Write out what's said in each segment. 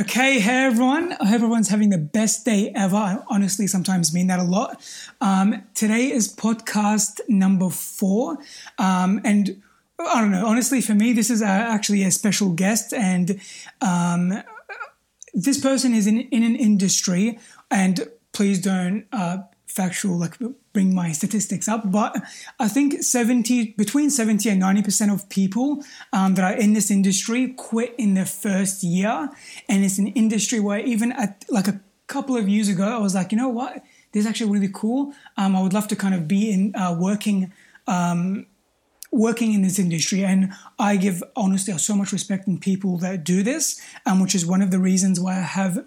Okay, hey everyone. I hope everyone's having the best day ever. I honestly sometimes mean that a lot. Um, today is podcast number four. Um, and I don't know, honestly, for me, this is a, actually a special guest. And um, this person is in, in an industry, and please don't uh, factual like bring my statistics up but i think 70 between 70 and 90 percent of people um, that are in this industry quit in their first year. And it's an industry where even at like a couple of years ago i was like you know what? This is actually really cool. Um, i would love to kind of be in uh, working um, working in this industry. And i give honestly so much respect in people that do this um, which is one of the reasons why i have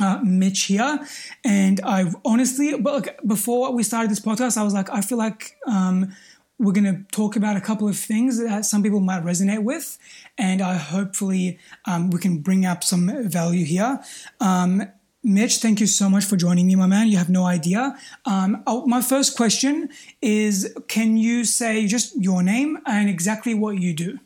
uh, Mitch here, and I honestly, but before we started this podcast, I was like, I feel like um, we're going to talk about a couple of things that some people might resonate with, and I hopefully um, we can bring up some value here. Um, Mitch, thank you so much for joining me, my man. You have no idea. Um, oh, my first question is Can you say just your name and exactly what you do?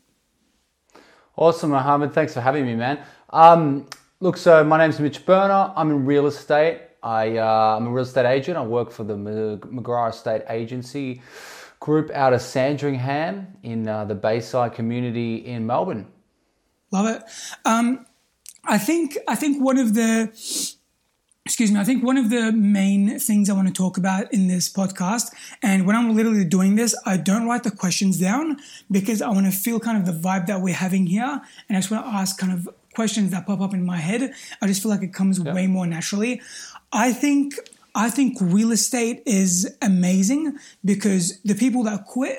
Awesome, Mohammed. Thanks for having me, man. Um, Look, so my name's Mitch Burner. I'm in real estate. I, uh, I'm a real estate agent. I work for the McGrath Estate Agency group out of Sandringham in uh, the Bayside community in Melbourne. Love it. Um, I think I think one of the excuse me, I think one of the main things I want to talk about in this podcast, and when I'm literally doing this, I don't write the questions down because I want to feel kind of the vibe that we're having here, and I just want to ask kind of questions that pop up in my head. I just feel like it comes yeah. way more naturally. I think I think real estate is amazing because the people that quit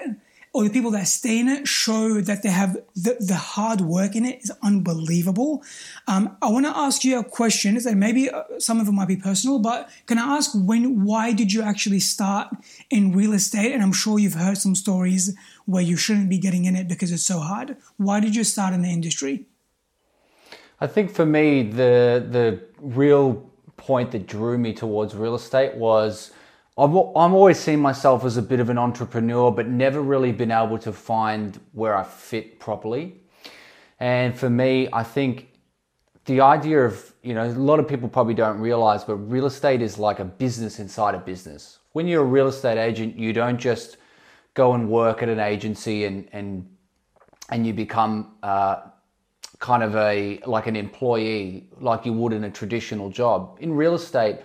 or the people that stay in it show that they have the, the hard work in it is unbelievable. Um, I want to ask you a question, and maybe uh, some of it might be personal, but can I ask when, why did you actually start in real estate? And I'm sure you've heard some stories where you shouldn't be getting in it because it's so hard. Why did you start in the industry? I think for me, the the real point that drew me towards real estate was I've, I'm always seen myself as a bit of an entrepreneur, but never really been able to find where I fit properly. And for me, I think the idea of, you know, a lot of people probably don't realize, but real estate is like a business inside a business. When you're a real estate agent, you don't just go and work at an agency and, and, and you become, uh, kind of a like an employee like you would in a traditional job. In real estate,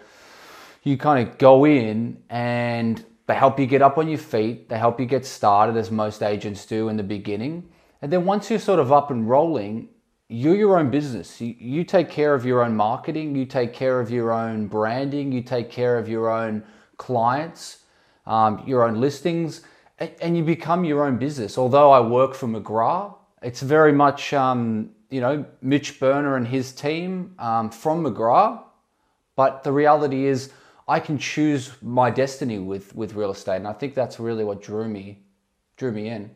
you kind of go in and they help you get up on your feet, they help you get started as most agents do in the beginning. And then once you're sort of up and rolling, you're your own business. You, you take care of your own marketing, you take care of your own branding, you take care of your own clients, um, your own listings, and, and, you become your own business. Although I work for McGrath, it's very much um, you know, Mitch Berner and his team um, from McGrath. But the reality is, I can choose my destiny with with real estate, and I think that's really what drew me drew me in.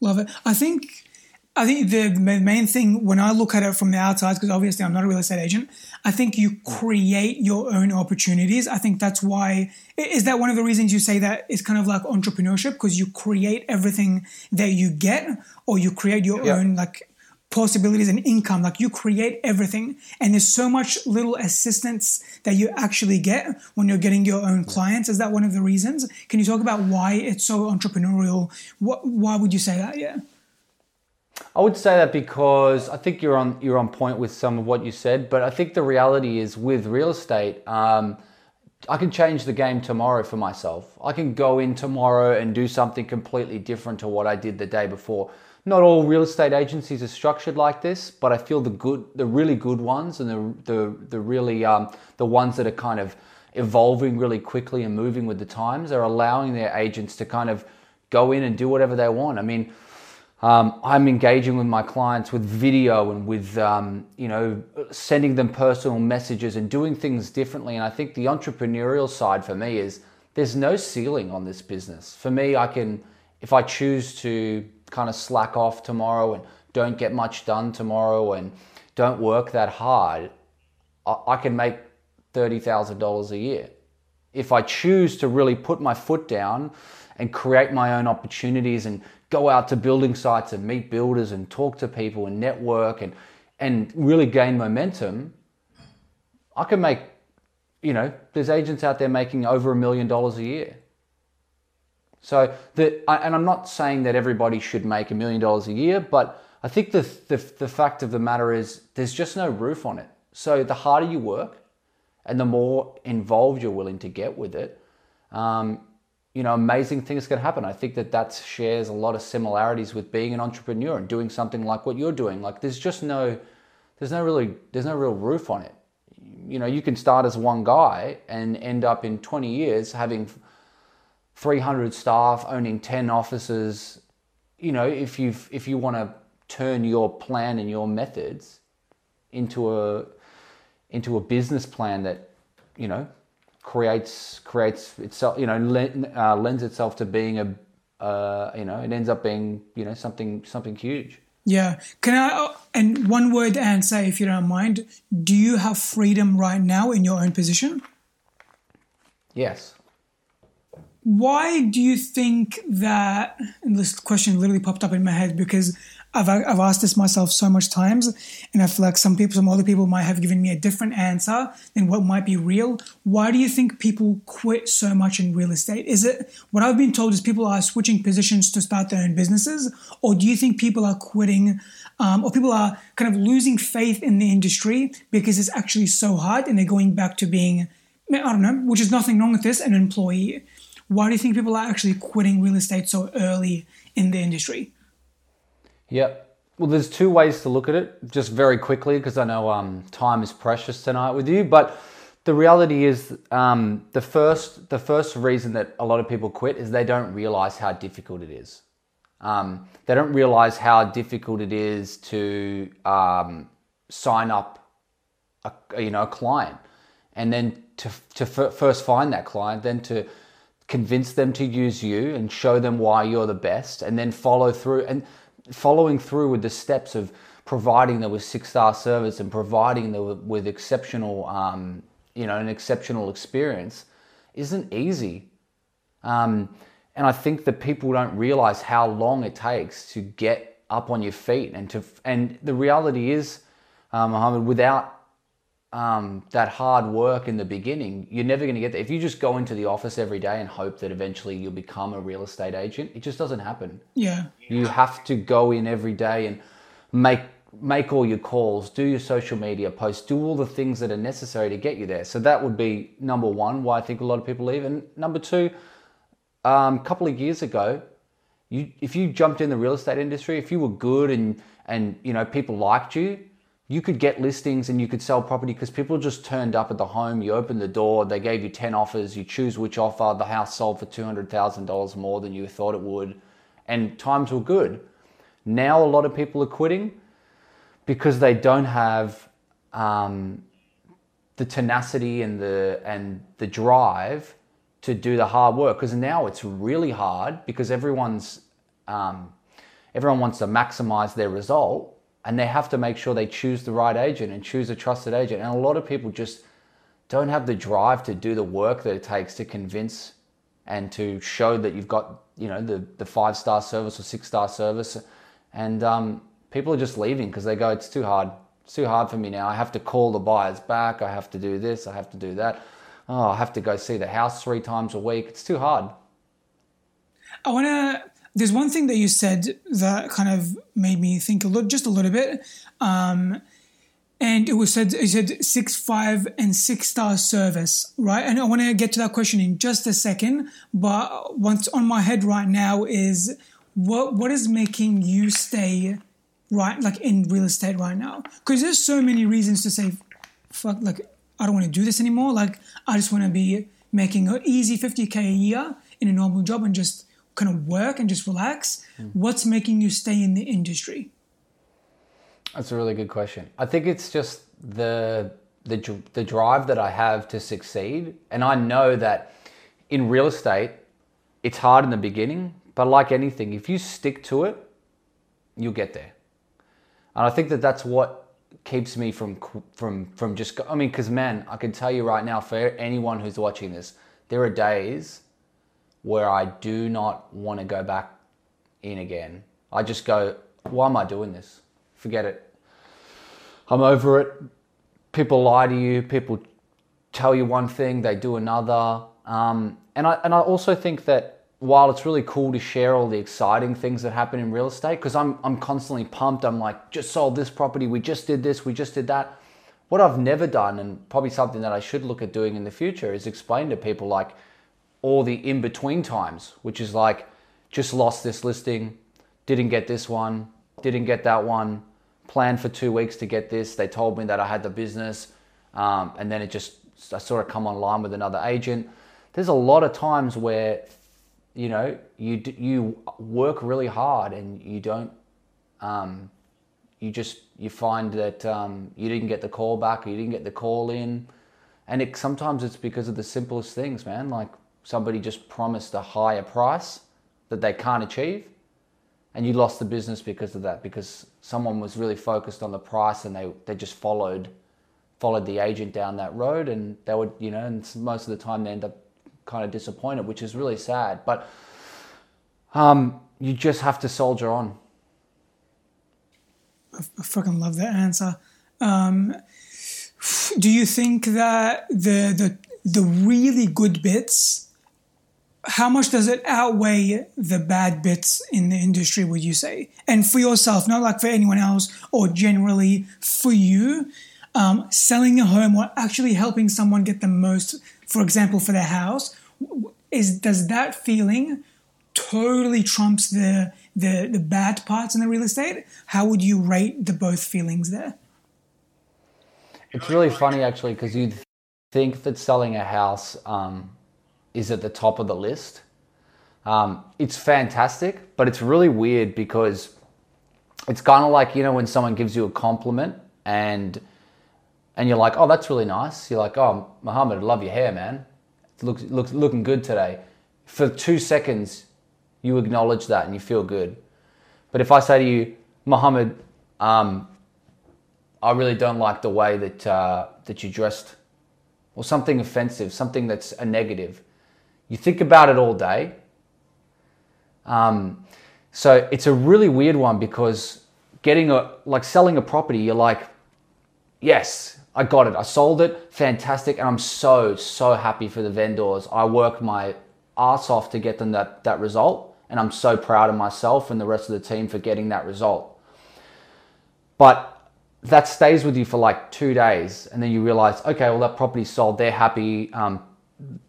Love it. I think I think the main thing when I look at it from the outside, because obviously I'm not a real estate agent, I think you create your own opportunities. I think that's why is that one of the reasons you say that it's kind of like entrepreneurship because you create everything that you get, or you create your own like possibilities and income. Like you create everything, and there's so much little assistance that you actually get when you're getting your own clients. Is that one of the reasons? Can you talk about why it's so entrepreneurial? What, why would you say that? Yeah. I would say that because I think you're on you're on point with some of what you said, but I think the reality is with real estate, um, I can change the game tomorrow for myself. I can go in tomorrow and do something completely different to what I did the day before not all real estate agencies are structured like this, but I feel the good, the really good ones, and the the the really um, the ones that are kind of evolving really quickly and moving with the times are allowing their agents to kind of go in and do whatever they want. I mean, um, I'm engaging with my clients with video and with um, you know sending them personal messages and doing things differently. And I think the entrepreneurial side for me is there's no ceiling on this business. For me, I can if I choose to kind of slack off tomorrow and don't get much done tomorrow and don't work that hard, I, I can make $30,000 a year. If I choose to really put my foot down and create my own opportunities and go out to building sites and meet builders and talk to people and network and and really gain momentum, I can make, you know, there's agents out there making over a million dollars a year. So the, and I'm not saying that everybody should make a million dollars a year, but I think the, the, the fact of the matter is there's just no roof on it. So the harder you work and the more involved you're willing to get with it, um, you know, amazing things can happen. I think that that shares a lot of similarities with being an entrepreneur and doing something like what you're doing. Like there's just no, there's no really, there's no real roof on it. You know, you can start as one guy and end up in 20 years having 300 staff, owning 10 offices. You know, if you if you want to turn your plan and your methods into a into a business plan that you know creates creates itself you know uh, lends itself to being a uh, you know it ends up being you know something something huge. Yeah. Can i uh, and one word answer if you don't mind do you have freedom right now in your own position? Yes. Why do you think that and this question literally popped up in my head because I've, I've asked this myself so much times, and I feel like some people, some other people might have given me a different answer than what might be real. Why do you think people quit so much in real estate? Is it what I've been told is people are switching positions to start their own businesses, or do you think people are quitting, um, or people are kind of losing faith in the industry because it's actually so hard, and they're going back to being, I don't know, which is nothing wrong with this, an employee. Why do you think people are actually quitting real estate so early in the industry? Yep. Well, there's two ways to look at it, just very quickly, because I know um, time is precious tonight with you. But the reality is, um, the first the first reason that a lot of people quit is they don't realize how difficult it is. Um, they don't realize how difficult it is to um, sign up, a, you know, a client, and then to to f- first find that client, then to convince them to use you and show them why you're the best, and then follow through and following through with the steps of providing them with six star service and providing them with exceptional, um, you know, an exceptional experience isn't easy. Um, and I think that people don't realize how long it takes to get up on your feet and to, and the reality is, um, Mohammed, without um, that hard work in the beginning, you're never going to get there. If you just go into the office every day and hope that eventually you'll become a real estate agent, it just doesn't happen. Yeah. You have to go in every day and make make all your calls, do your social media posts, do all the things that are necessary to get you there. So that would be number one, why I think a lot of people leave. And number two, um, a couple of years ago, you if you jumped in the real estate industry, if you were good and and you know people liked you, you could get listings and you could sell property because people just turned up at the home. You opened the door, they gave you 10 offers, you choose which offer, the house sold for $200,000 more than you thought it would, and times were good. Now, a lot of people are quitting because they don't have um, the tenacity and the, and the drive to do the hard work because now it's really hard because everyone's um, everyone wants to maximize their result and they have to make sure they choose the right agent and choose a trusted agent. And a lot of people just don't have the drive to do the work that it takes to convince and to show that you've got you know the the five star service or six star service, and um, people are just leaving because they go it's too hard. It's too hard for me now. I have to call the buyers back. I have to do this. I have to do that. Oh, I have to go see the house three times a week. It's too hard. I want to there's one thing that you said that kind of made me think a little, just a little bit. Um, and it was said, it said six, five, and six star service, right? And I want to get to that question in just a second. But what's on my head right now is what what is making you stay right, like in real estate right now? Because there's so many reasons to say, fuck, like I don't want to do this anymore. Like I just want to be making an easy 50k a year in a normal job and just kind of work and just relax? Mm. What's making you stay in the industry? That's a really good question. I think it's just the the the drive that I have to succeed, and I know that in real estate, it's hard in the beginning, but like anything, if you stick to it, you'll get there. And I think that that's what keeps me from from from just. I mean, because man, I can tell you right now, for anyone who's watching this, there are days where I do not want to go back in again. I just go, why am I doing this? Forget it. I'm over it. People lie to you. People tell you one thing, they do another. Um, and I and I also think that while it's really cool to share all the exciting things that happen in real estate, because I'm I'm constantly pumped. I'm like, just sold this property. We just did this. We just did that. What I've never done, and probably something that I should look at doing in the future, is explain to people like all the in between times, which is like just lost this listing, didn't get this one, didn't get that one, planned for two weeks to get this. They told me that I had the business, um, and then it just I sort of come online with another agent. There's a lot of times where you know you you work really hard and you don't um, you just you find that um, you didn't get the call back or you didn't get the call in and it sometimes it's because of the simplest things man like somebody just promised a higher price that they can't achieve and you lost the business because of that because someone was really focused on the price and they, they just followed followed the agent down that road and they would you know and most of the time they end up kind of disappointed which is really sad. But um, you just have to soldier on. I, fucking love that answer. Um, do you think that the the the really good bits how much does it outweigh the bad bits in the industry, would you say? And for yourself, not like for anyone else or generally for you, um, selling a home or actually helping someone get the most, for example, for their house, is does that feeling totally trumps the, the, the bad parts in the real estate? How would you rate the both feelings there? It's really funny actually because you'd think that selling a house um, is at the top of the list. Um, it's fantastic, but it's really weird because it's kind of like you know when someone gives you a compliment and and you're like, oh, that's really nice. You're like, oh, Mohammed, I love your hair, man. It looks looks looking good today. For two seconds, you acknowledge that and you feel good. But if I say to you, Mohammed, um, I really don't like the way that uh, that you dressed, or something offensive, something that's a negative, you think about it all day. Um, so it's a really weird one because getting a like selling a property, you're like, yes, I got it, I sold it, fantastic, and I'm so so happy for the vendors. I work my ass off to get them that that result, and I'm so proud of myself and the rest of the team for getting that result. But that stays with you for like two days, and then you realize, okay, well that property sold, they're happy. Um,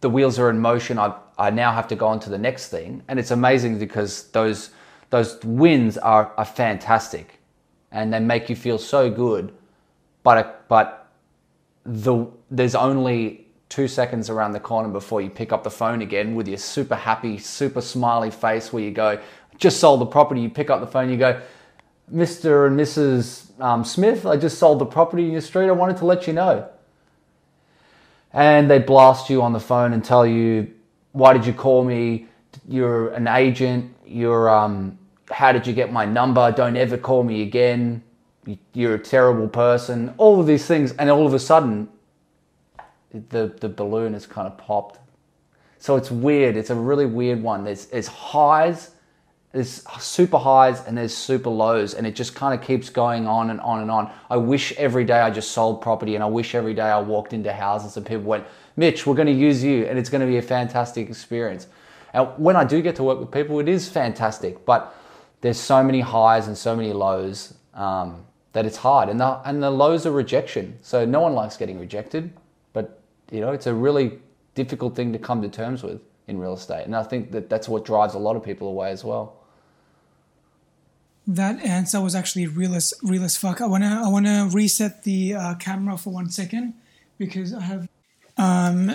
the wheels are in motion. I, I now have to go on to the next thing. And it's amazing because those, those wins are, are fantastic and they make you feel so good. But, but the, there's only two seconds around the corner before you pick up the phone again with your super happy, super smiley face where you go, just sold the property. You pick up the phone, you go, Mr. and Mrs. Um, Smith, I just sold the property in your street. I wanted to let you know and they blast you on the phone and tell you, "Why did you call me? You're an agent. You're um, how did you get my number? Don't ever call me again. You're a terrible person." All of these things, and all of a sudden, the the balloon has kind of popped. So it's weird. It's a really weird one. There's there's highs there's super highs and there's super lows and it just kind of keeps going on and on and on. I wish every day i just sold property and i wish every day i walked into houses and people went mitch we're going to use you and it's going to be a fantastic experience. And when i do get to work with people it is fantastic but there's so many highs and so many lows um, that it's hard and the, and the lows are rejection. So no one likes getting rejected but you know it's a really difficult thing to come to terms with in real estate and i think that that's what drives a lot of people away as well that answer was actually real as real as fuck. I wanna I wanna reset the uh, camera for one second because I have um,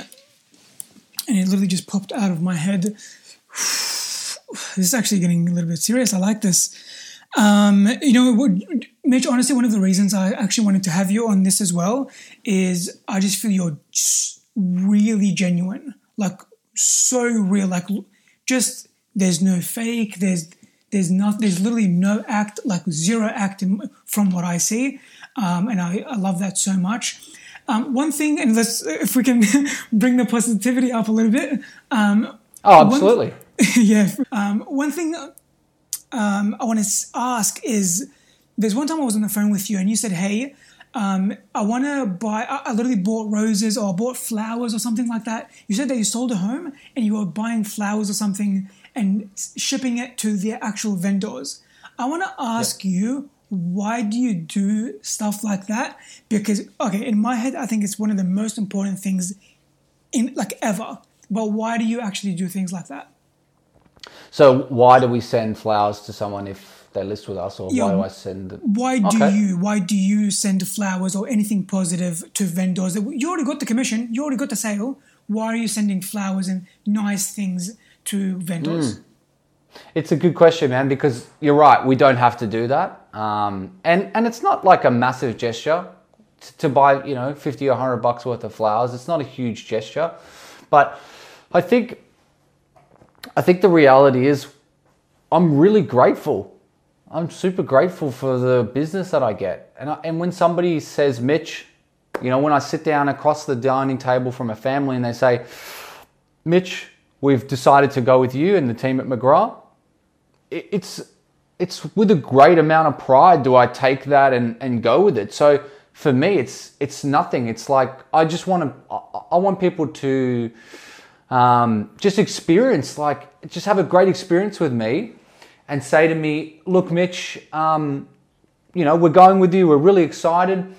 and it literally just popped out of my head. this is actually getting a little bit serious. I like this. Um, you know, Mitch. Honestly, one of the reasons I actually wanted to have you on this as well is I just feel you're just really genuine, like so real. Like, just there's no fake. There's there's not, there's literally no act, like zero act from what I see, um, and I, I, love that so much. Um, one thing, and let's if we can bring the positivity up a little bit. Um, oh, absolutely. One, yeah. Um, one thing um, I want to ask is, there's one time I was on the phone with you, and you said, "Hey, um, I want to buy, I, I literally bought roses or I bought flowers or something like that. You said that you sold a home and you were buying flowers or something and shipping it to the actual vendors. I want to ask you, why do you do stuff like that? Because, okay, in my head, I think it's one of the most important things in like ever. But why do you actually do things like that? So why do we send flowers to someone if they list with us, or Yeah, why do I send? It? Why do Okay. you why do you send flowers or anything positive to vendors? You already got the commission, you already got the sale. Why are you sending flowers and nice things to vendors? It's a good question, man, because you're right. We don't have to do that, um, and and it's not like a massive gesture t- to buy, you know, fifty or hundred bucks worth of flowers. It's not a huge gesture, but I think I think the reality is I'm really grateful. I'm super grateful for the business that I get, and I, and when somebody says, Mitch, you know, when I sit down across the dining table from a family and they say, Mitch, we've decided to go with you and the team at McGrath. It's it's with a great amount of pride do I take that and, and go with it. So for me, it's it's nothing. It's like I just want to I, want people to um, just experience like just have a great experience with me and say to me, look, Mitch, um, you know, we're going with you. We're really excited.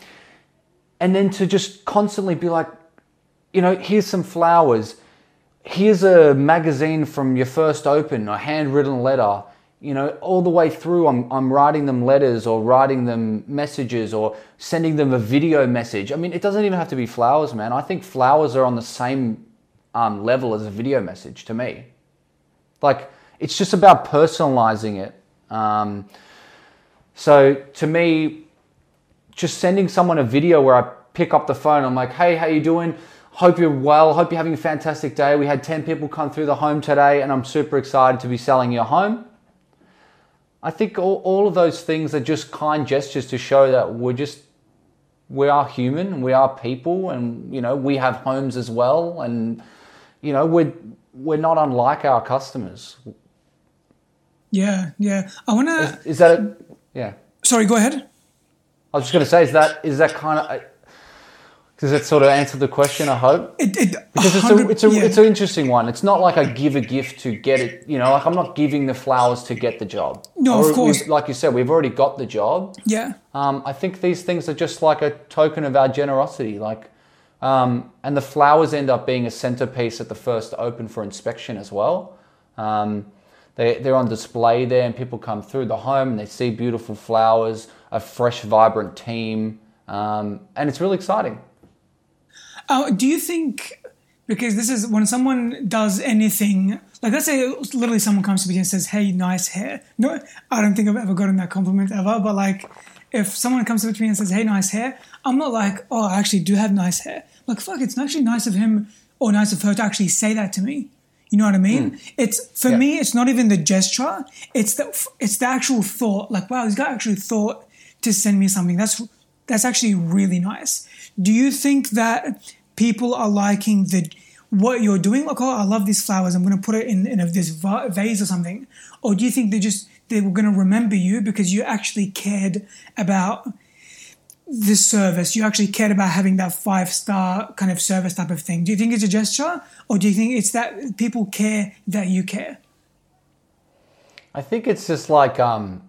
And then to just constantly be like, you know, here's some flowers. Here's a magazine from your first open, a handwritten letter. You know, all the way through, I'm, I'm writing them letters or writing them messages or sending them a video message. I mean, it doesn't even have to be flowers, man. I think flowers are on the same um, level as a video message to me. Like, it's just about personalizing it. Um, so to me, just sending someone a video where I pick up the phone, I'm like, hey, how you doing? Hope you're well. Hope you're having a fantastic day. We had 10 people come through the home today, and I'm super excited to be selling your home. I think all, all of those things are just kind gestures to show that we're just, we are human, we are people, and, you know, we have homes as well. And, you know, we're, we're not unlike our customers. Yeah, yeah. I want to. Is that a, yeah. Sorry, go ahead. I was just going to say, is that, is that kind of, does that sort of answer the question, I hope? It, it, Because it's a, it's a, yeah. it's an interesting one. It's not like I give a gift to get it. You know, like I'm not giving the flowers to get the job. No, of Or we- course. Like you said, we've already got the job. yeah. Um, I think these things are just like a token of our generosity. Like, um, and the flowers end up being a centerpiece at the first open for inspection as well. Um, they, they're on display there, and people come through the home and they see beautiful flowers, a fresh, vibrant team, um, and it's really exciting. Uh, do you think because this is when someone does anything like let's say literally someone comes to me and says hey nice hair. No i don't think i've ever gotten that compliment ever but like if someone comes up to me and says hey nice hair i'm not like oh i actually do have nice hair. Like fuck it's actually nice of him or nice of her to actually say that to me. You know what i mean? It's for Yeah. me it's not even the gesture. It's the it's the actual thought. Like wow this guy actually thought to send me something. That's that's actually really nice. Do you think that people are liking the what you're doing? Like oh i love these flowers. I'm going to put it in, in a, this va- vase or something. Or do you think they just they were going to remember you because you actually cared about this service? You actually cared about having that five star kind of service type of thing. Do you think it's a gesture? Or do you think it's that people care that you care? I think it's just like, um,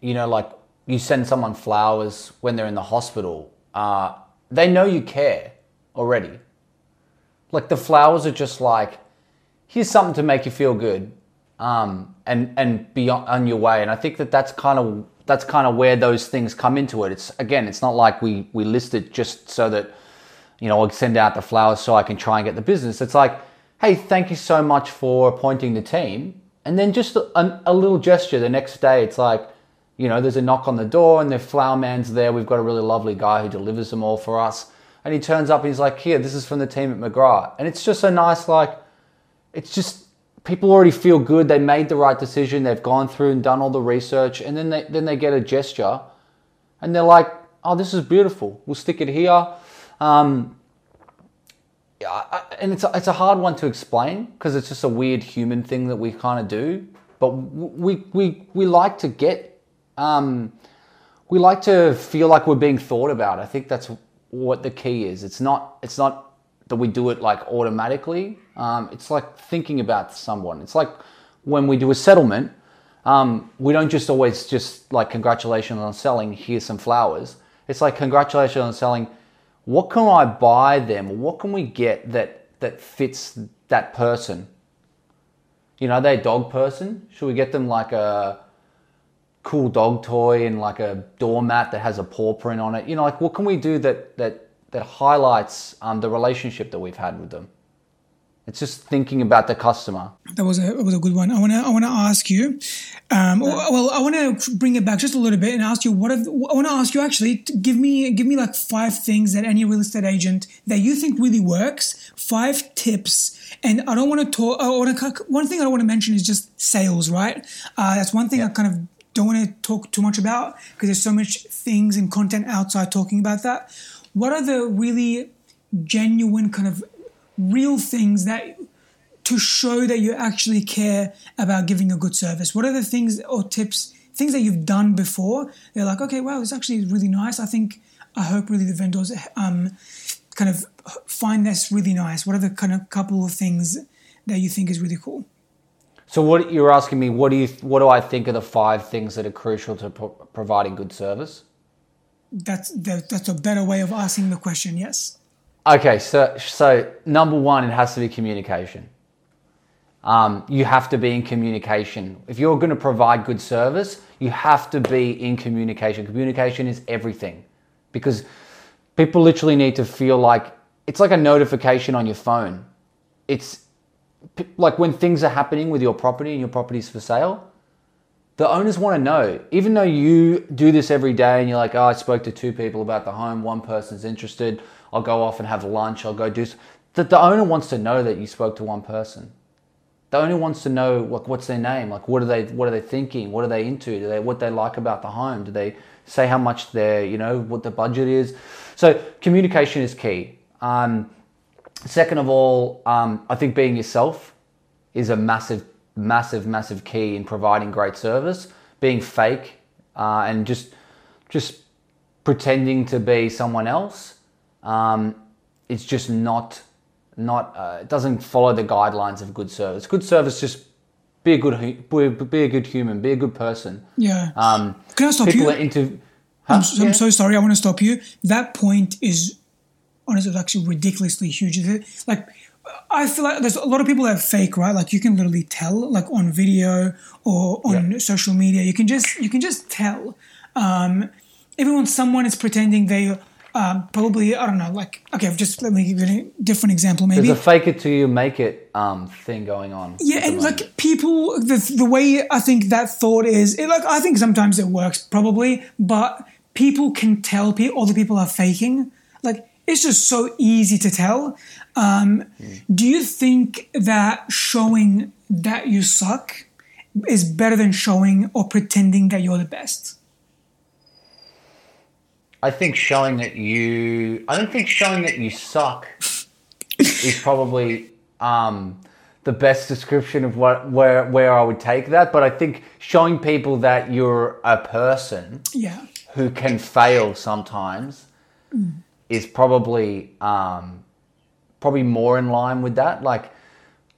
you know, like you send someone flowers when they're in the hospital. Uh, they know you care already. Like the flowers are just like, here's something to make you feel good, um, and and be on, your way. And I think that that's kind of that's kind of where those things come into it. It's again, it's not like we we list it just so that you know, I'll send out the flowers so I can try and get the business. It's like, hey, thank you so much for appointing the team. And then just a, a little gesture the next day, it's like, you know, there's a knock on the door and the flower man's there. We've got a really lovely guy who delivers them all for us. And he turns up and he's like, here, this is from the team at McGrath. And it's just a nice, like, it's just people already feel good. They made the right decision. They've gone through and done all the research. And then they, then they get a gesture and they're like, oh, this is beautiful. We'll stick it here. Um, yeah, and it's a, it's a hard one to explain because it's just a weird human thing that we kind of do. But we we we like to get um, we like to feel like we're being thought about. I think that's what the key is. It's not it's not that we do it like automatically. Um, it's like thinking about someone. It's like when we do a settlement, um, we don't just always just like congratulations on selling. Here's some flowers. It's like congratulations on selling. What can I buy them? What can we get that that fits that person? You know, they dog person? Should we get them like a cool dog toy and like a doormat that has a paw print on it? You know, like what can we do that that that highlights um, the relationship that we've had with them? It's just thinking about the customer. That was a was a good one. I wanna I wanna ask you. Um, well, I want to bring it back just a little bit and ask you what. Have, I want to ask you actually. give me give me like five things that any real estate agent that you think really works. Five tips. And I don't want to talk. I want to, one thing I don't want to mention is just sales. Right. Uh, that's one thing yeah. I kind of don't want to talk too much about because there's so much things and content outside talking about that. What are the really genuine kind of real things that to show that you actually care about giving a good service? What are the things or tips, things that you've done before? They're like, okay, wow, this actually is really nice. I think, I hope really the vendors um, kind of find this really nice. What are the kind of couple of things that you think is really cool? So what you're asking me, what do you, what do I think are the five things that are crucial to pro- providing good service? That's that's a better way of asking the question. Yes. Okay, so so number one, it has to be communication. Um, you have to be in communication. If you're going to provide good service, you have to be in communication. Communication is everything because people literally need to feel like it's like a notification on your phone. It's like when things are happening with your property and your property's for sale, the owners want to know. Even though you do this every day and you're like, oh, I spoke to two people about the home, one person's interested, I'll go off and have lunch, I'll go do. That the owner wants to know that you spoke to one person. The owner wants to know like what's their name, like what are they, what are they thinking, what are they into, do they what they like about the home, do they say how much their, you know, what the budget is. So communication is key. Um, second of all, um, I think being yourself is a massive, massive, massive key in providing great service. Being fake uh, and just, just pretending to be someone else um, it's just not not uh, it doesn't follow the guidelines of good service. Good service just be a good be a good human, be a good person. Yeah. Um, Can I stop people you? Are into, huh? I'm, so, yeah. I'm so sorry. I want to stop you. That point is honestly it's actually ridiculously huge. Like I feel like there's a lot of people that fake, right? Like you can literally tell, like on video or on yeah. social media, you can just you can just tell. Um, even when someone is pretending they um, probably I don't know. Like okay, just let me give you a different example. Maybe there's a fake it till you make it um, thing going on. Yeah, and like people, the the way I think that thought is, it, like I think sometimes it works probably, but people can tell people other people are faking. Like it's just so easy to tell. Um, mm. Do you think that showing that you suck is better than showing or pretending that you're the best? I think showing that you, I don't think showing that you suck is probably um, the best description of what where where I would take that. But I think showing people that you're a person, yeah, who can fail sometimes, mm. Is probably um, probably more in line with that. Like,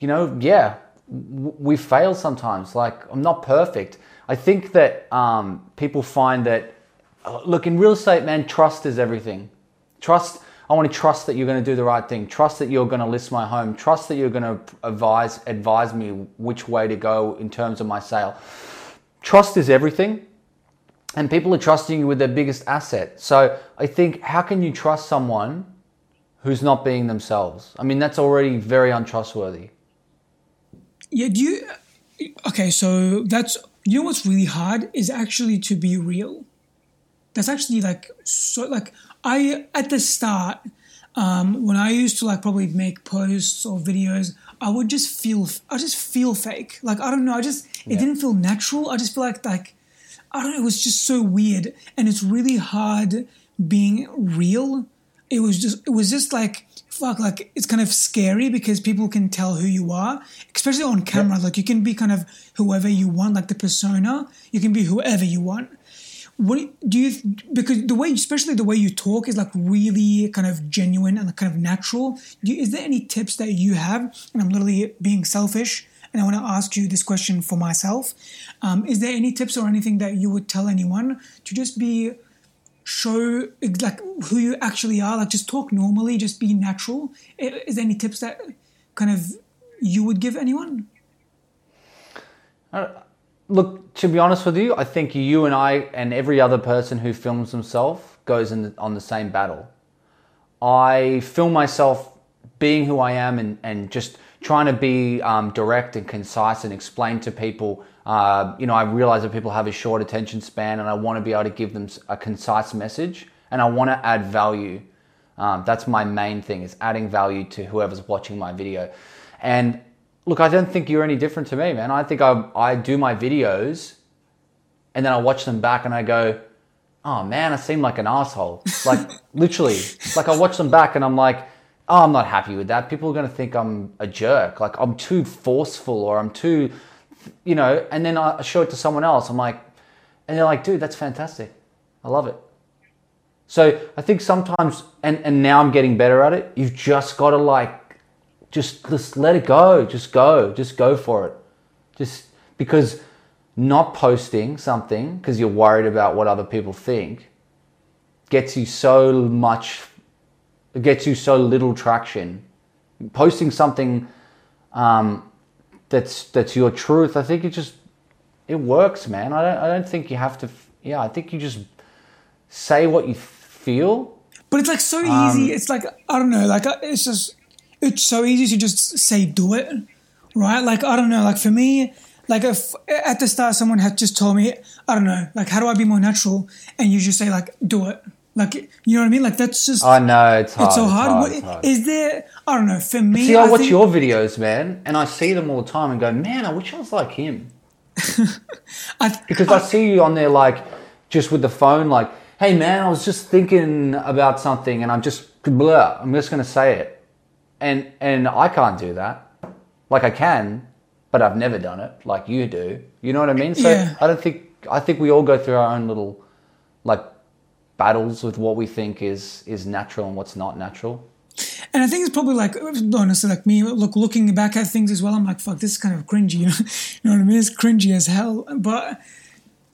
you know, yeah, we fail sometimes. Like, I'm not perfect. I think that um, people find that look, in real estate, man, trust is everything. Trust, I want to trust that you're going to do the right thing. Trust that you're going to list my home. Trust that you're going to advise, advise me which way to go in terms of my sale. Trust is everything. And people are trusting you with their biggest asset. So I think, how can you trust someone who's not being themselves? I mean, that's already very untrustworthy. Yeah, do you. Okay, so that's. You know what's really hard is actually to be real that's actually like so like I at the start um, when I used to like probably make posts or videos, I would just feel I just feel fake. Like I don't know, I just it yeah. didn't feel natural. I just feel like like I don't know, it was just so weird, and it's really hard being real. It was just it was just like fuck like it's kind of scary because people can tell who you are especially on camera. Like you can be kind of whoever you want like the persona. You can be whoever you want. What do you because the way especially the way you talk is like really kind of genuine and kind of natural. You, is there any tips that you have? And i'm literally being selfish and i want to ask you this question for myself. Um, is there any tips or anything that you would tell anyone to just be show like who you actually are? Like just talk normally just be natural. Is there any tips that kind of you would give anyone? Uh, look, to be honest with you, I think you and I and every other person who films himself goes in the, on the same battle. I film myself being who I am and, and just trying to be um, direct and concise and explain to people. Uh, you know, I realize that people have a short attention span and I want to be able to give them a concise message and I want to add value. Um, that's my main thing is adding value to whoever's watching my video. And look, I don't think you're any different to me, man. I think I, I do my videos and then I watch them back and I go, oh man, I seem like an asshole. Like literally, like I watch them back and I'm like, oh, I'm not happy with that. People are going to think I'm a jerk. Like I'm too forceful or I'm too, you know, and then I show it to someone else. I'm like, and they're like, dude, that's fantastic. I love it. So I think sometimes, and, and now I'm getting better at it. You've just got to like just just let it go. Just go. Just go for it. Just because not posting something because you're worried about what other people think gets you so much gets you so little traction. Posting something um, that's that's your truth, I think it just it works, man. I don't I don't think you have to. Yeah, I think you just say what you feel. But it's like so easy. Um, it's like I don't know. Like it's just it's so easy to just say do it, right? Like I don't know, like for me, like if at the start someone had just told me, I don't know, like how do I be more natural, and you just say like do it, like you know what I mean? Like that's just. I know it's hard. It's so hard. It's hard, hard. Is there? I don't know. For me, see, I, I watch think, your videos, man, and I see them all the time, and go, man, I wish I was like him. I, because I, I see you on there, like just with the phone, like, hey man, I was just thinking about something, and I'm just blah. I'm just gonna say it and and I can't do that. Like I can, but I've never done it like you do. You know what I mean? So yeah. I don't think I think we all go through our own little like battles with what we think is is natural and what's not natural. And I think it's probably like honestly, like me, look looking back at things as well. I'm like, fuck, this is kind of cringy. You know, you know what I mean? It's cringy as hell. But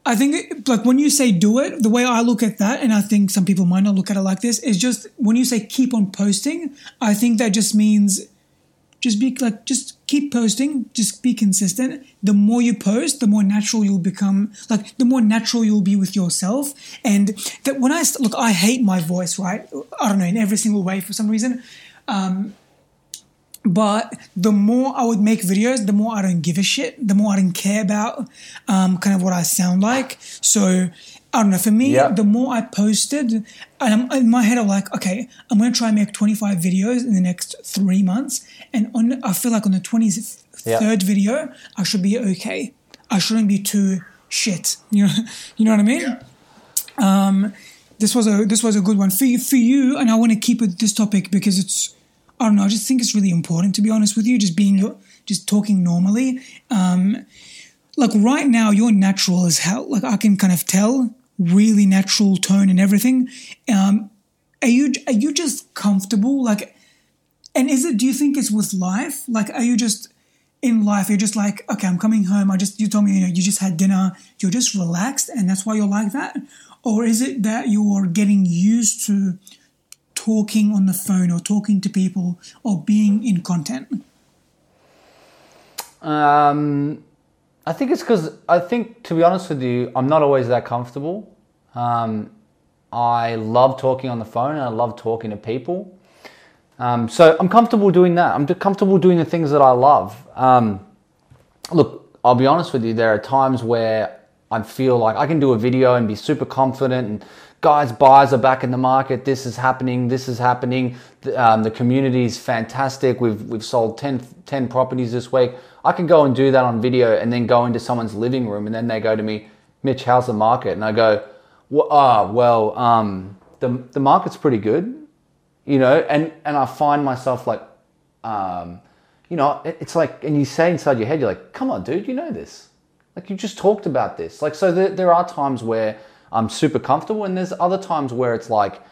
I think like when you say do it, the way I look at that, and I think some people might not look at it like this, is just when you say keep on posting, I think that just means just be like just keep posting, just be consistent. The more you post, the more natural you'll become. Like the more natural you'll be with yourself. And that when I look, I hate my voice, right? I don't know in every single way for some reason. Um, but the more I would make videos, the more I don't give a shit, the more I don't care about um, kind of what I sound like. So I don't know. For me, yeah. the more I posted, and I'm, in my head, I'm like, okay, I'm going to try and make 25 videos in the next three months. And on, I feel like on the 23rd yeah. video, I should be okay. I shouldn't be too shit. You know, you know what I mean? Yeah. Um, this was a this was a good one for you, for you, and I want to keep it this topic because it's I don't know. I just think it's really important to be honest with you. Just being your, just talking normally. Um, like right now, you're natural as hell. Like I can kind of tell, really natural tone and everything. Um, are you are you just comfortable? Like, and is it? Do you think it's with life? Like, are you just in life? You're just like, okay, I'm coming home. I just you told me you know you just had dinner. You're just relaxed, and that's why you're like that. Or is it that you're getting used to talking on the phone or talking to people or being in content? Um, I think it's because I think, to be honest with you, I'm not always that comfortable. Um, I love talking on the phone and I love talking to people. Um, so I'm comfortable doing that. I'm comfortable doing the things that I love. Um, look, I'll be honest with you, there are times where I feel like I can do a video and be super confident and guys, buyers are back in the market. This is happening. This is happening. Um, the community is fantastic. We've we've sold 10, 10 properties this week. I can go and do that on video, and then go into someone's living room, and then they go to me, Mitch, how's the market? And I go, well, ah, well, um, the the market's pretty good, you know. And and I find myself like, um, you know, it, it's like, and you say inside your head, you're like, come on, dude, you know this. Like you just talked about this. Like so, there, there are times where I'm super comfortable. And there's other times where it's like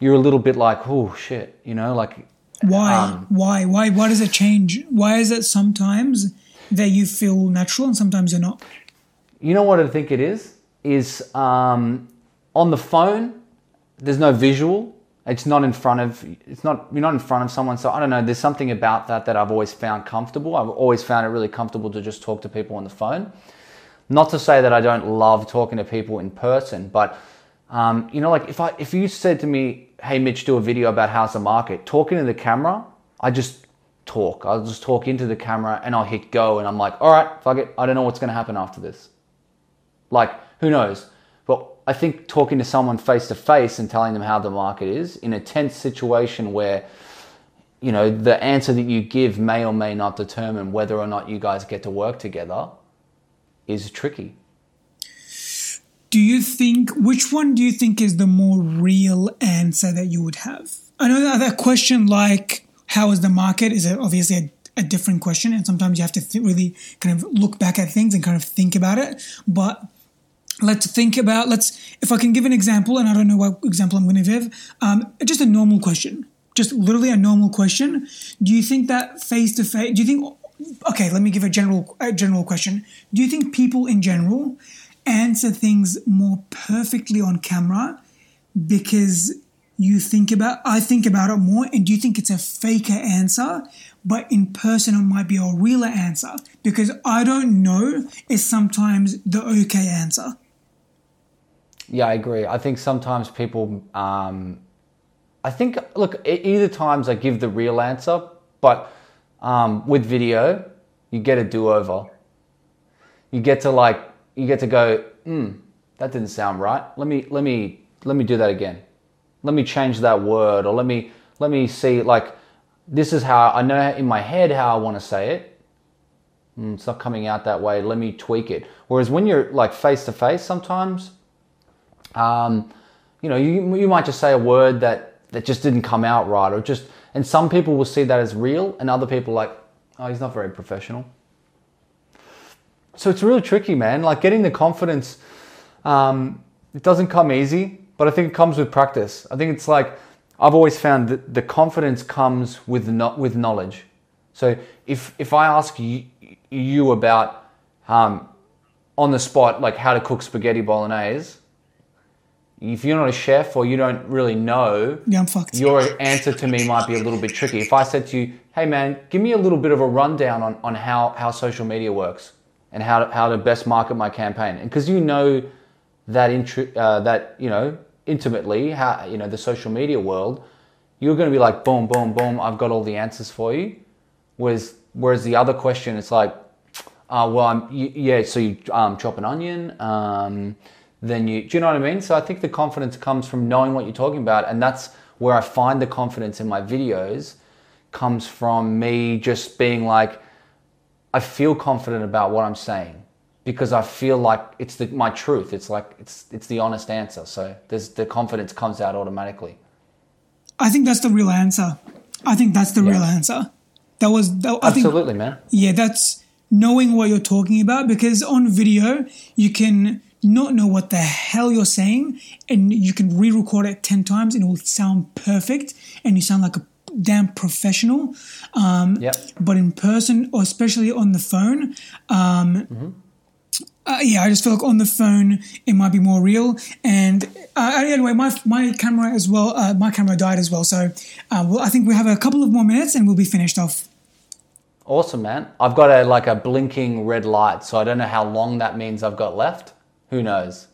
you're a little bit like, oh shit, you know, like Why? Um, why? Why? Why does it change? Why is it sometimes that you feel natural and sometimes you're not? You know what I think it is? Is um, on the phone, there's no visual. It's not in front of. It's not. You're not in front of someone. So I don't know. There's something about that that I've always found comfortable. I've always found it really comfortable to just talk to people on the phone. Not to say that I don't love talking to people in person, but um, you know, like if I if you said to me, "Hey, Mitch, do a video about how's the market," talking to the camera, I just talk. I'll just talk into the camera and I'll hit go, and I'm like, "All right, fuck it. I don't know what's going to happen after this." Like, who knows? But I think talking to someone face to face and telling them how the market is in a tense situation where, you know, the answer that you give may or may not determine whether or not you guys get to work together is tricky. Do you think which one do you think is the more real answer that you would have? I know that, question like how is the market is obviously a, a different question, and sometimes you have to th- really kind of look back at things and kind of think about it. But let's think about let's if I can give an example, and I don't know what example I'm going to give. Um, just a normal question, just literally a normal question. Do you think that face to face? Do you think? Okay, let me give a general a general question. Do you think people in general answer things more perfectly on camera because you think about I think about it more and do you think it's a faker answer but in person it might be a realer answer because I don't know is sometimes the okay answer Yeah, I agree. I think sometimes people, um, I think, look, either times I give the real answer, but um, with video, you get a do over. You get to like, you get to go, hmm, that didn't sound right. Let me, let me, let me do that again. Let me change that word, or let me, let me see, like, this is how I know in my head how I want to say it. Hmm, it's not coming out that way. Let me tweak it. Whereas when you're like face to face, sometimes um, you know, you, you might just say a word that, that just didn't come out right, or just, and some people will see that as real, and other people like, oh, he's not very professional. So it's really tricky, man. Like getting the confidence, um, it doesn't come easy, but I think it comes with practice. I think it's like, I've always found that the confidence comes with no, with knowledge. So if if I ask you, you about um, on the spot like how to cook spaghetti bolognese, if you're not a chef or you don't really know, yeah your answer to me might be a little bit tricky. If I said to you, "Hey man, give me a little bit of a rundown on, on how, how social media works and how to, how to best market my campaign," and because you know that intri- uh, that you know intimately how you know the social media world, you're going to be like, "Boom, boom, boom! I've got all the answers for you." Whereas whereas the other question, it's like, uh, "Well, I'm yeah." So you um, chop an onion. Um, then you do you know what I mean? So I think the confidence comes from knowing what you're talking about, and that's where I find the confidence in my videos comes from me just being like, I feel confident about what I'm saying because I feel like it's the, my truth. It's like it's it's the honest answer. So there's the confidence comes out automatically. I think that's the real answer I think that's the real answer that was that, I think Absolutely, man. Yeah, that's knowing what you're talking about because on video you can not know what the hell you're saying and you can re-record it 10 times and it will sound perfect and you sound like a damn professional um, Yep. but in person or especially on the phone um, uh, yeah i just feel like on the phone it might be more real and uh, anyway my, my camera as well uh, my camera died as well so uh, well, i think we have a couple of more minutes and we'll be finished off Awesome, man. I've got a like a blinking red light, so I don't know how long that means I've got left. Who knows?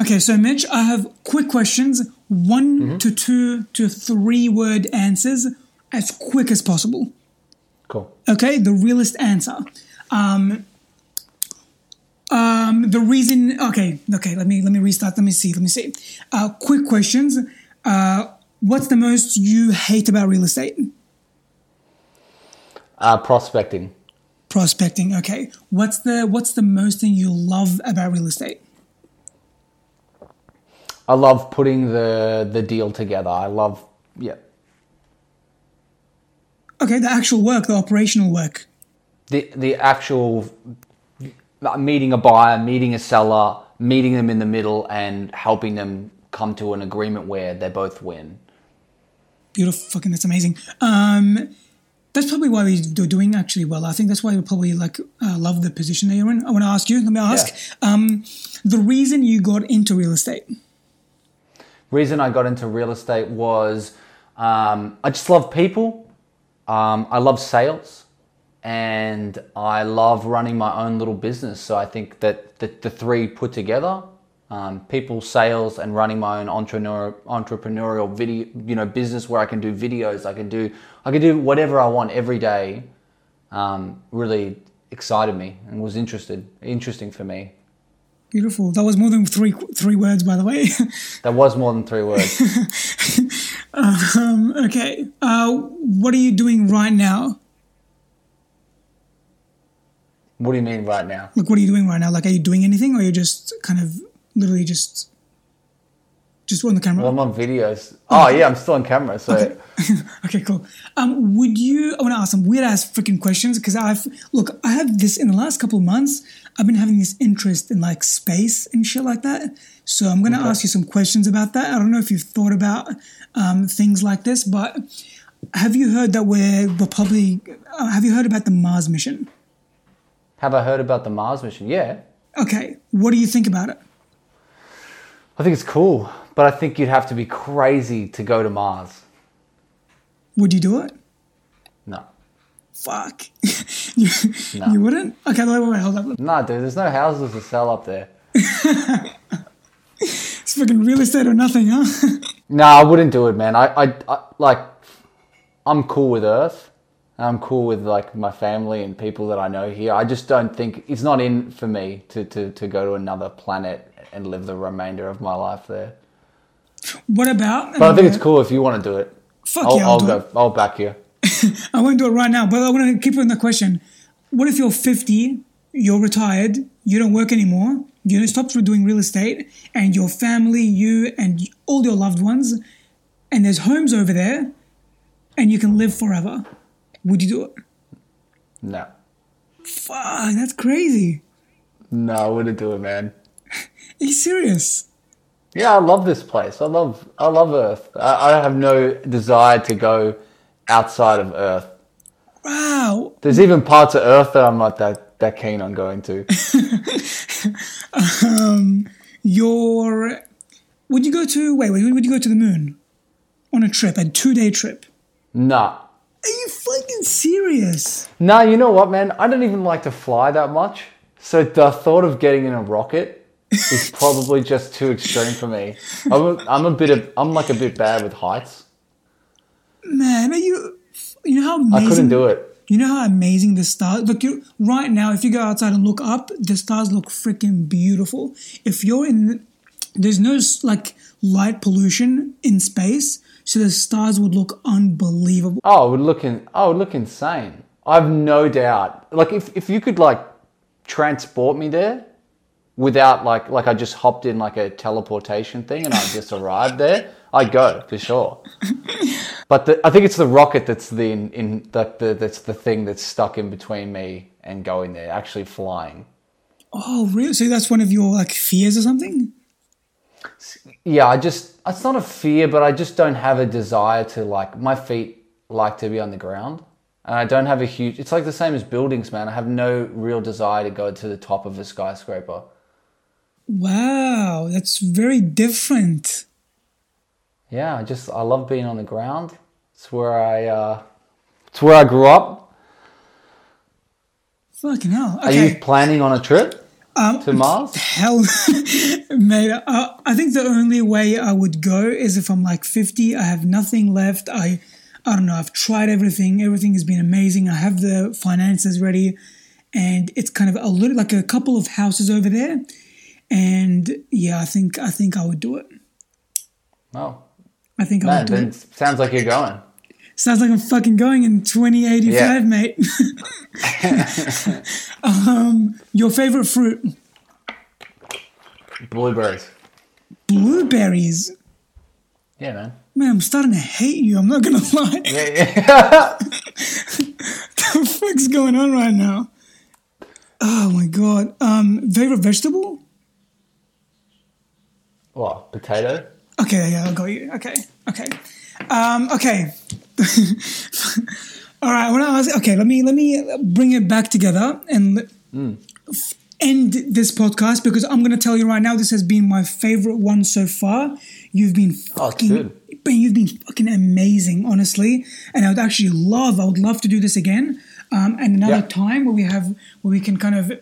Okay, so Mitch, I have quick questions, one mm-hmm. to two to three word answers as quick as possible. Cool. Okay, the realist answer. Um, um, the reason. Okay, okay. Let me let me restart. Let me see. Let me see. Uh, quick questions. Uh, what's the most you hate about real estate? Uh, prospecting. Prospecting. Okay. What's the what's the most thing you love about real estate? I love putting the the deal together. I love yeah. Okay, the actual work, the operational work. The the actual meeting a buyer, meeting a seller, meeting them in the middle, and helping them come to an agreement where they both win. Beautiful, fucking, that's amazing. Um, that's probably why we're doing actually well. I think that's why you probably like uh, love the position that you're in. I want to ask you. Let me ask. Yeah. Um, the reason you got into real estate. Reason I got into real estate was um, I just love people. Um, I love sales and I love running my own little business. So I think that the, the three put together, um, people, sales, and running my own entrepreneur, entrepreneurial video, you know, business where I can do videos, I can do, I can do whatever I want every day. Um, really excited me and was interested, interesting for me. Beautiful. That was more than three three words, by the way. that was more than three words. um, okay. Uh, what are you doing right now? What do you mean right now? Like, what are you doing right now? Like, are you doing anything, or you're you just kind of literally just just on the camera? Well, I'm on videos. Oh yeah, I'm still on camera. So okay, okay cool. Um, would you? I want to ask some weird ass freaking questions because I've look. I have this in the last couple of months. I've been having this interest in like space and shit like that. So I'm going to okay. ask you some questions about that. I don't know if you've thought about um, things like this, but have you heard that we're, we're probably? Uh, have you heard about the Mars mission? Have I heard about the Mars mission? Yeah. Okay. What do you think about it? I think it's cool, but I think you'd have to be crazy to go to Mars. Would you do it? No. Fuck. you, no. you wouldn't? Okay, wait, wait, hold up. No, dude, there's no houses to sell up there. it's fucking real estate or nothing, huh? no, I wouldn't do it, man. I, I, I like, I'm cool with Earth. I'm cool with like my family and people that I know here. I just don't think it's not in for me to, to, to go to another planet and live the remainder of my life there. What about? But I think it's cool if you want to do it. Fuck I'll, yeah, I'll, I'll go. It. I'll back you. I won't do it right now, but I want to keep on the question. What if you're 50, you're retired, you don't work anymore, you stop doing real estate, and your family, you, and all your loved ones, and there's homes over there, and you can live forever? Would you do it? No. Fuck, that's crazy. No, I wouldn't do it, man. Are you serious? Yeah, I love this place. I love I love Earth. I, I have no desire to go outside of Earth. Wow. There's even parts of Earth that I'm not that, that keen on going to. um, your would you go to wait, wait, would you go to the moon on a trip, a two day trip? Nah. Are you fucking serious? Nah, you know what, man? I don't even like to fly that much. So the thought of getting in a rocket is probably just too extreme for me. I'm a, I'm a bit of I'm like a bit bad with heights. Man, are you you know how amazing I couldn't do it. You know how amazing the stars look. You, right now, if you go outside and look up, the stars look freaking beautiful. If you're in, there's no like light pollution in space, so the stars would look unbelievable. Oh, it would look in. Oh, it would look insane. I've no doubt. Like if if you could like transport me there without like like I just hopped in like a teleportation thing and I just arrived there, I'd go for sure. But the, I think it's the rocket that's the in, in the, the that's the thing that's stuck in between me and going there, actually flying. Oh, really? So that's one of your like fears or something? Yeah, I just it's not a fear, but I just don't have a desire to like my feet like to be on the ground. And I don't have a huge it's like the same as buildings, man. I have no real desire to go to the top of a skyscraper. Wow, that's very different. Yeah, I just I love being on the ground. It's where I uh it's where I grew up. Fucking hell. Okay. Are you planning on a trip? Um, to Mars? Hell, mate. Uh, I think the only way I would go is if I'm like 50. I have nothing left. I, I don't know. I've tried everything. Everything has been amazing. I have the finances ready, and it's kind of a little like a couple of houses over there. And yeah, I think I think I would do it. Oh, I think I'm. do then it. Sounds like you're going. Sounds like I'm fucking going in 2085, Yeah. mate. um, your favorite fruit? Blueberries. Blueberries. Yeah, man. Man, I'm starting to hate you. I'm not gonna lie. Yeah, yeah. the fuck's going on right now? Oh my god. Um, favorite vegetable? what? Potato? Okay, yeah, I got you. Okay, okay, um, okay. All right. When I was okay, let me let me bring it back together and f- end this podcast because I'm going to tell you right now this has been my favorite one so far. You've been Oh, fucking, you've been fucking amazing, honestly. And I would actually love, I would love to do this again. Um, and another Yeah. time where we have where we can kind of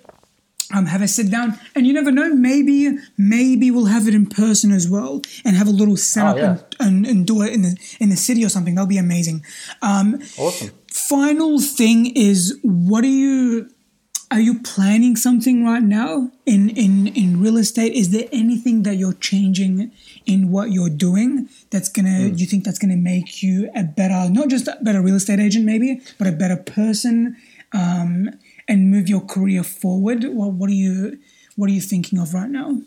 um, have a sit down, and you never know, maybe maybe we'll have it in person as well, and have a little setup Oh, yeah. and, and, and do it in the in the city or something. That'll be amazing. Um, Awesome. final thing is, what are you? Are you planning something right now in in in real estate? Is there anything that you're changing in what you're doing that's gonna you think that's gonna make you a better not just a better real estate agent maybe, but a better person um, and move your career forward? What what are you what are you thinking of right now?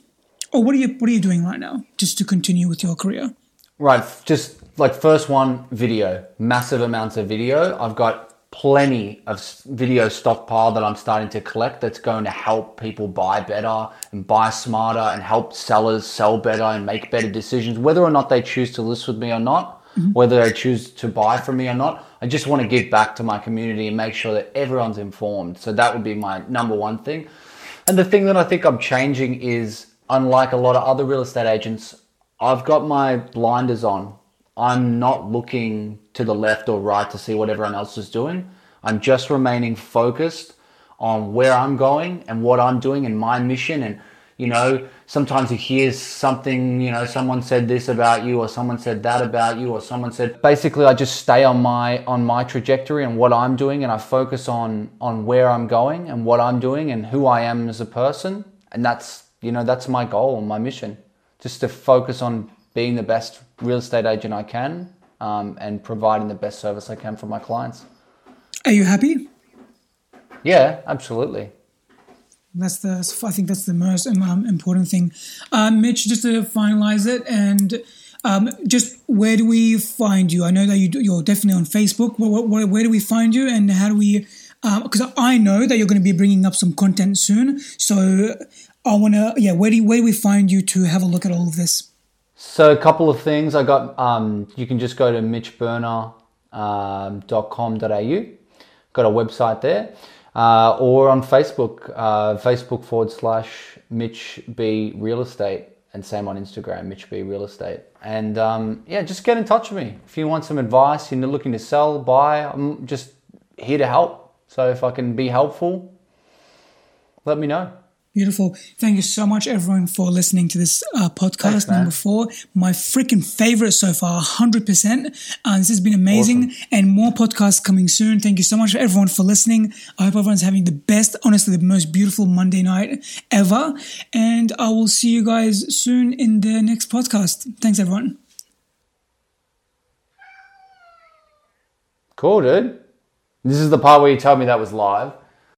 Or what are you what are you doing right now just to continue with your career? Right, just like first one, video, massive amounts of video. I've got plenty of video stockpile that I'm starting to collect that's going to help people buy better and buy smarter and help sellers sell better and make better decisions, whether or not they choose to list with me or not, mm-hmm. whether they choose to buy from me or not. I just want to give back to my community and make sure that everyone's informed. So that would be my number one thing. And the thing that I think I'm changing is, unlike a lot of other real estate agents, I've got my blinders on. I'm not looking to the left or right to see what everyone else is doing. I'm just remaining focused on where I'm going and what I'm doing and my mission. And, you know, sometimes you hear something, you know, someone said this about you or someone said that about you or someone said basically I just stay on my on my trajectory and what I'm doing and I focus on on where I'm going and what I'm doing and who I am as a person. And that's you know, that's my goal and my mission. Just to focus on being the best real estate agent I can um, and providing the best service I can for my clients. Are you happy? Yeah, absolutely. That's the. I think that's the most um, important thing. Um, Mitch, just to finalize it, and um, just where do we find you? I know that you you're definitely on Facebook. Where, where, where do we find you, and how do we? Because I know that you're going to be bringing up some content soon, so I want to. Yeah, where do you, where do we find you to have a look at all of this? So a couple of things. I got. Um, you can just go to mitchburner.com.au. Got a website there, uh, or on Facebook, uh, Facebook forward slash Mitch B Real Estate, and same on Instagram, Mitch B Real Estate. And um, yeah, just get in touch with me if you want some advice. You're looking to sell, buy. I'm just here to help. So if I can be helpful, let me know. Beautiful. Thank you so much, everyone, for listening to this uh, podcast Thanks, number four. My freaking favorite so far, 100%. Uh, this has been amazing and more podcasts coming soon. Thank you so much, everyone, for listening. I hope everyone's having the best, honestly, the most beautiful Monday night ever. And I will see you guys soon in the next podcast. Thanks, everyone. Cool, dude. This is the part where you tell me that was live.